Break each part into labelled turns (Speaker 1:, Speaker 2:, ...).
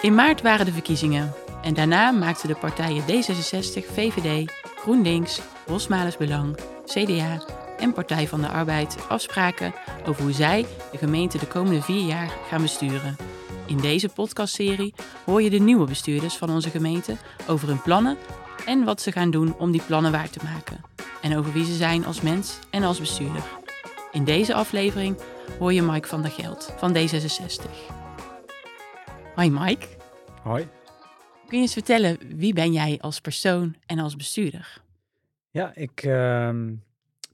Speaker 1: In maart waren de verkiezingen en daarna maakten de partijen D66, VVD, GroenLinks, Rosmales Belang, CDA en Partij van de Arbeid afspraken over hoe zij de gemeente de komende vier jaar gaan besturen. In deze podcastserie hoor je de nieuwe bestuurders van onze gemeente over hun plannen en wat ze gaan doen om die plannen waar te maken. En over wie ze zijn als mens en als bestuurder. In deze aflevering hoor je Mike van der Geld van D66. Hoi Mike.
Speaker 2: Hoi.
Speaker 1: Kun je eens vertellen, wie ben jij als persoon en als bestuurder?
Speaker 2: Ja, ik ehm,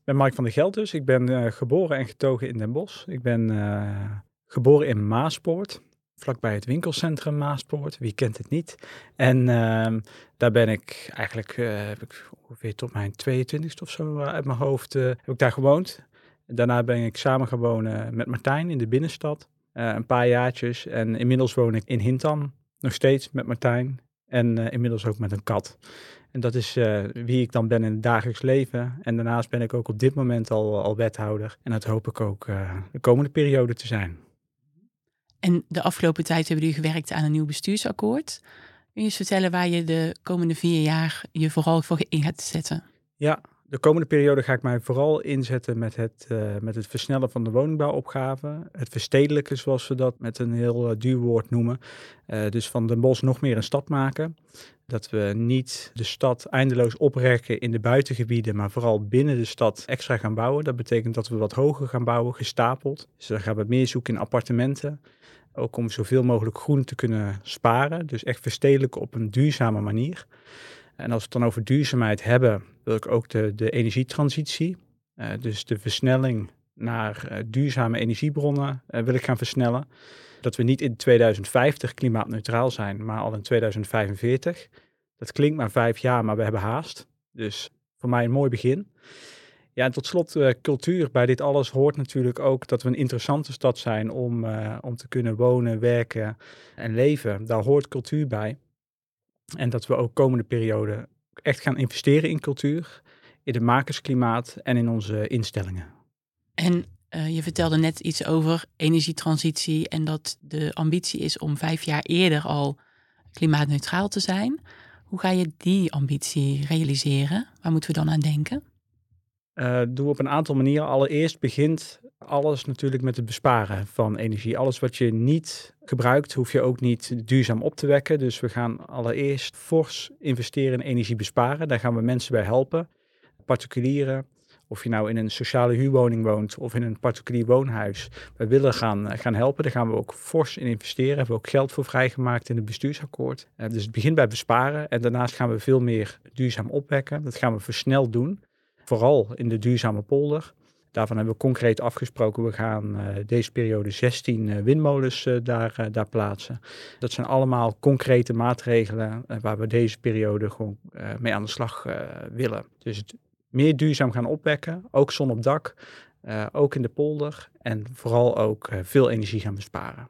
Speaker 2: ben Mike van der Geld dus. Ik ben eh, geboren en getogen in Den Bosch. Ik ben eh, geboren in Maaspoort, vlakbij het winkelcentrum Maaspoort. Wie kent het niet? En ehm, daar ben ik eigenlijk, uh, heb ik ongeveer tot mijn 22ste of zo uit mijn hoofd, heb ik daar gewoond. Daarna ben ik samen gaan wonen met Martijn in de binnenstad. Een paar jaartjes. En inmiddels woon ik in Hintam, nog steeds met Martijn. En inmiddels ook met een kat. En dat is uh, wie ik dan ben in het dagelijks leven. En daarnaast ben ik ook op dit moment al, al wethouder. En dat hoop ik ook uh, de komende periode te zijn.
Speaker 1: En de afgelopen tijd hebben jullie gewerkt aan een nieuw bestuursakkoord. Kun je eens vertellen waar je de komende vier jaar je vooral voor in gaat zetten?
Speaker 2: Ja, de komende periode ga ik mij vooral inzetten met het, uh, met het versnellen van de woningbouwopgave. Het verstedelijken, zoals we dat met een heel uh, duur woord noemen. Uh, dus van Den Bosch nog meer een stad maken. Dat we niet de stad eindeloos oprekken in de buitengebieden, maar vooral binnen de stad extra gaan bouwen. Dat betekent dat we wat hoger gaan bouwen, gestapeld. Dus dan gaan we meer zoeken in appartementen. Ook om zoveel mogelijk groen te kunnen sparen. Dus echt verstedelijken op een duurzame manier. En als we het dan over duurzaamheid hebben, wil ik ook de, de energietransitie, uh, dus de versnelling naar uh, duurzame energiebronnen, uh, wil ik gaan versnellen. Dat we niet in 2050 klimaatneutraal zijn, maar al in 2045. Dat klinkt maar vijf jaar, maar we hebben haast. Dus voor mij een mooi begin. Ja, en tot slot cultuur. Bij dit alles hoort natuurlijk ook dat we een interessante stad zijn om, om te kunnen wonen, werken en leven. Daar hoort cultuur bij. En dat we ook komende periode echt gaan investeren in cultuur, in het makersklimaat en in onze instellingen.
Speaker 1: En uh, je vertelde net iets over energietransitie en dat de ambitie is om vijf jaar eerder al klimaatneutraal te zijn. Hoe ga je die ambitie realiseren? Waar moeten we dan aan denken?
Speaker 2: Uh, doen we op een aantal manieren. Allereerst begint alles natuurlijk met het besparen van energie. Alles wat je niet gebruikt, hoef je ook niet duurzaam op te wekken. Dus we gaan allereerst fors investeren in energie besparen. Daar gaan we mensen bij helpen. Particulieren, of je nou in een sociale huurwoning woont of in een particulier woonhuis. We willen gaan, gaan helpen. Daar gaan we ook fors in investeren. Hebben we ook geld voor vrijgemaakt in het bestuursakkoord. Uh, dus het begint bij besparen. En daarnaast gaan we veel meer duurzaam opwekken. Dat gaan we versneld doen. Vooral in de duurzame polder. Daarvan hebben we concreet afgesproken, we gaan uh, deze periode 16 uh, windmolens uh, daar, daar plaatsen. Dat zijn allemaal concrete maatregelen waar we deze periode gewoon mee aan de slag willen. Dus meer duurzaam gaan opwekken, ook zon op dak, ook in de polder en vooral ook veel energie gaan besparen.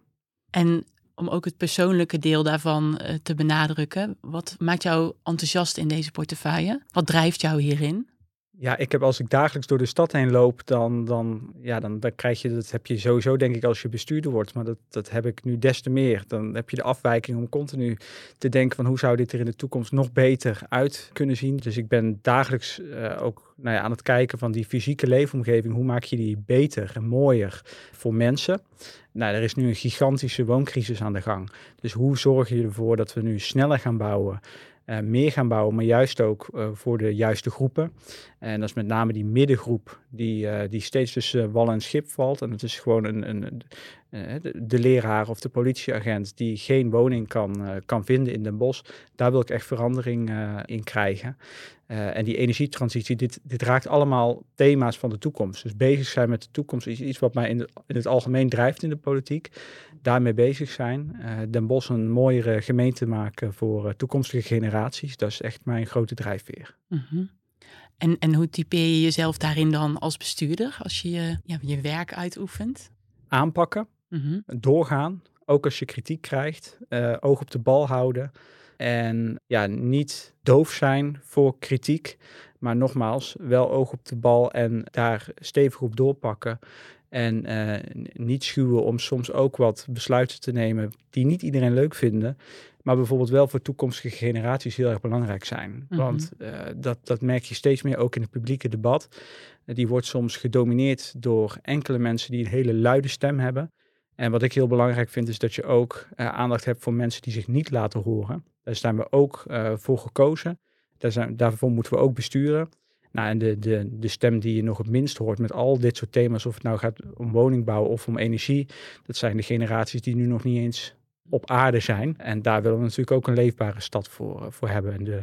Speaker 1: En om ook het persoonlijke deel daarvan te benadrukken, wat maakt jou enthousiast in deze portefeuille? Wat drijft jou hierin?
Speaker 2: Ja, ik heb als ik dagelijks door de stad heen loop, dan, dan, ja, dan, dan krijg je, dat heb je sowieso denk ik als je bestuurder wordt, maar dat, dat heb ik nu des te meer. Dan heb je de afwijking om continu te denken van hoe zou dit er in de toekomst nog beter uit kunnen zien. Dus ik ben dagelijks uh, ook nou ja, aan het kijken van die fysieke leefomgeving, hoe maak je die beter en mooier voor mensen. Nou, er is nu een gigantische wooncrisis aan de gang. Dus hoe zorg je ervoor dat we nu sneller gaan bouwen? Uh, meer gaan bouwen, maar juist ook uh, voor de juiste groepen. En dat is met name die middengroep die, uh, die steeds tussen wal en schip valt. En dat is gewoon een, een, de, de, leraar of de politieagent die geen woning kan, kan vinden in Den Bosch. Daar wil ik echt verandering in krijgen. En die energietransitie, dit, dit raakt allemaal thema's van de toekomst. Dus bezig zijn met de toekomst is iets wat mij in, de, in het algemeen drijft in de politiek. Daarmee bezig zijn. Den Bosch een mooiere gemeente maken voor toekomstige generaties. Dat is echt mijn grote drijfveer.
Speaker 1: Mm -hmm. en, en hoe typeer je jezelf daarin dan als bestuurder als je je, ja, je werk uitoefent?
Speaker 2: Aanpakken, mm -hmm. doorgaan. Ook als je kritiek krijgt, oog op de bal houden. En ja, niet doof zijn voor kritiek, maar nogmaals, wel oog op de bal en daar stevig op doorpakken. En eh, niet schuwen om soms ook wat besluiten te nemen die niet iedereen leuk vinden. Maar bijvoorbeeld wel voor toekomstige generaties heel erg belangrijk zijn.
Speaker 1: Mhm.
Speaker 2: Want eh, dat, dat merk je steeds meer ook in het publieke debat. Eh, die wordt soms gedomineerd door enkele mensen die een hele luide stem hebben. En wat ik heel belangrijk vind is dat je ook eh, aandacht hebt voor mensen die zich niet laten horen. Daar zijn we ook eh, voor gekozen. Daar zijn, daarvoor moeten we ook besturen. Nou, en de, de, de stem die je nog het minst hoort met al dit soort thema's, of het nou gaat om woningbouw of om energie, dat zijn de generaties die nu nog niet eens op aarde zijn. En daar willen we natuurlijk ook een leefbare stad voor, voor hebben in de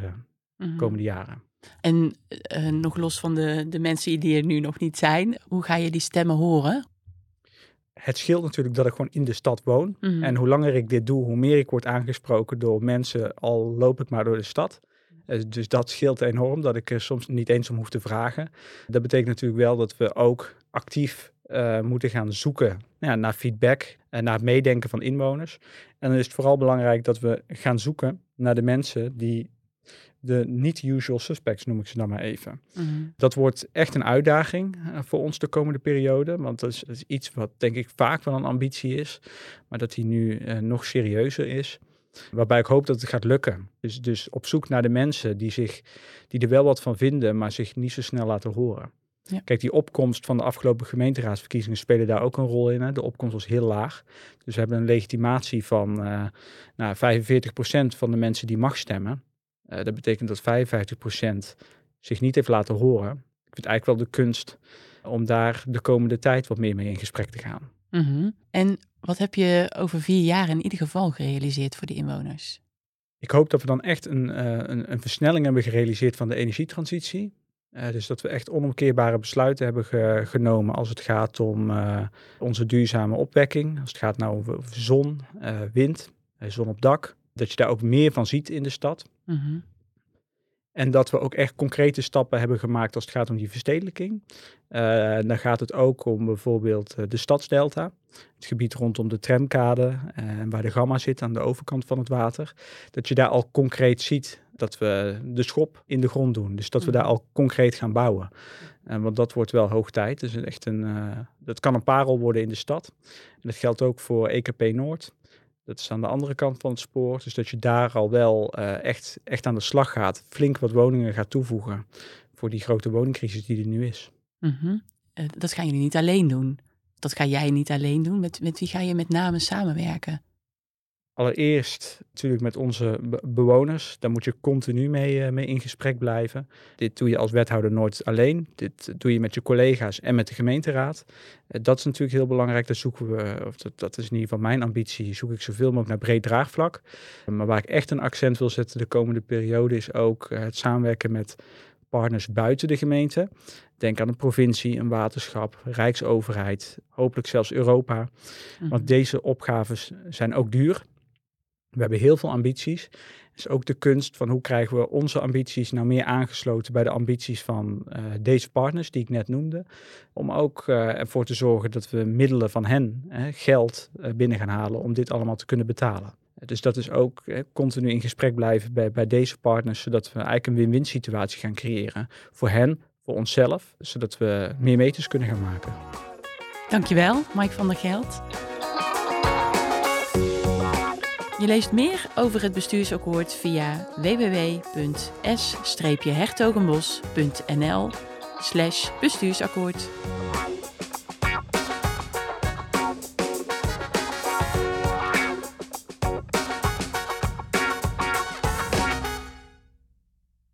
Speaker 1: Mhm.
Speaker 2: komende jaren.
Speaker 1: En eh, nog los van de, de mensen die er nu nog niet zijn, hoe ga je die stemmen horen?
Speaker 2: Het scheelt natuurlijk dat ik gewoon in de stad woon.
Speaker 1: Mhm.
Speaker 2: En hoe langer ik dit doe, hoe meer ik word aangesproken door mensen, al loop ik maar door de stad. Eh, Dus dat scheelt enorm, dat ik er soms niet eens om hoef te vragen. Dat betekent natuurlijk wel dat we ook actief eh, moeten gaan zoeken ja, naar feedback en naar het meedenken van inwoners. En dan is het vooral belangrijk dat we gaan zoeken naar de mensen die de niet-usual suspects, noem ik ze dan maar even.
Speaker 1: Mhm.
Speaker 2: Dat wordt echt een uitdaging eh, voor ons de komende periode. Want dat is, dat is iets wat denk ik vaak wel een ambitie is. Maar dat die nu eh, nog serieuzer is. Waarbij ik hoop dat het gaat lukken. Dus, dus op zoek naar de mensen die, zich, die er wel wat van vinden, maar zich niet zo snel laten horen.
Speaker 1: Ja.
Speaker 2: Kijk, die opkomst van de afgelopen gemeenteraadsverkiezingen spelen daar ook een rol in. Hè. De opkomst was heel laag. Dus we hebben een legitimatie van eh nou, 45% van de mensen die mag stemmen. Eh, dat betekent dat 55% zich niet heeft laten horen. Ik vind eigenlijk wel de kunst om daar de komende tijd wat meer mee in gesprek te gaan.
Speaker 1: Mhm. En wat heb je over vier jaar in ieder geval gerealiseerd voor de inwoners?
Speaker 2: Ik hoop dat we dan echt een, eh, een, een versnelling hebben gerealiseerd van de energietransitie. Eh, dus dat we echt onomkeerbare besluiten hebben ge- genomen als het gaat om onze duurzame opwekking. Als het gaat nou over, over zon, wind, zon op dak. Dat je daar ook meer van ziet in de stad.
Speaker 1: Mhm.
Speaker 2: En dat we ook echt concrete stappen hebben gemaakt als het gaat om die verstedelijking. Eh, dan gaat het ook om bijvoorbeeld eh, de stadsdelta. Het gebied rondom de tramkade en waar de gamma zit aan de overkant van het water. Dat je daar al concreet ziet dat we de schop in de grond doen. Dus dat we
Speaker 1: Mhm.
Speaker 2: daar al concreet gaan bouwen. En want dat wordt wel hoog tijd. Dus echt een, eh, dat kan een parel worden in de stad. En dat geldt ook voor EKP Noord. Dat is aan de andere kant van het spoor. Dus dat je daar al wel eh, echt, echt aan de slag gaat. Flink wat woningen gaat toevoegen. Voor die grote woningcrisis die er nu is.
Speaker 1: Mhm. Eh, dat gaan jullie niet alleen doen. Dat ga jij niet alleen doen. Met, met wie ga je met name samenwerken?
Speaker 2: Allereerst natuurlijk met onze be- bewoners. Daar moet je continu mee, eh, mee in gesprek blijven. Dit doe je als wethouder nooit alleen. Dit doe je met je collega's en met de gemeenteraad. Eh, dat is natuurlijk heel belangrijk. Daar zoeken we, of dat, dat is in ieder geval mijn ambitie, zoek ik zoveel mogelijk naar breed draagvlak. Maar waar ik echt een accent wil zetten de komende periode is ook eh, het samenwerken met partners buiten de gemeente. Denk aan een provincie, een waterschap, rijksoverheid, hopelijk zelfs Europa.
Speaker 1: Mhm.
Speaker 2: Want deze opgaves zijn ook duur. We hebben heel veel ambities. Is ook de kunst van hoe krijgen we onze ambities nou meer aangesloten bij de ambities van eh, deze partners die ik net noemde. Om ook eh, ervoor te zorgen dat we middelen van hen, hè, geld, eh, binnen gaan halen om dit allemaal te kunnen betalen. Dus dat is ook eh, continu in gesprek blijven bij, bij deze partners, zodat we eigenlijk een win-win situatie gaan creëren. Voor hen, voor onszelf, zodat we meer meters kunnen gaan maken.
Speaker 1: Dankjewel, Mike van der Geld. Je leest meer over het bestuursakkoord via www.s-hertogenbos.nl slash bestuursakkoord.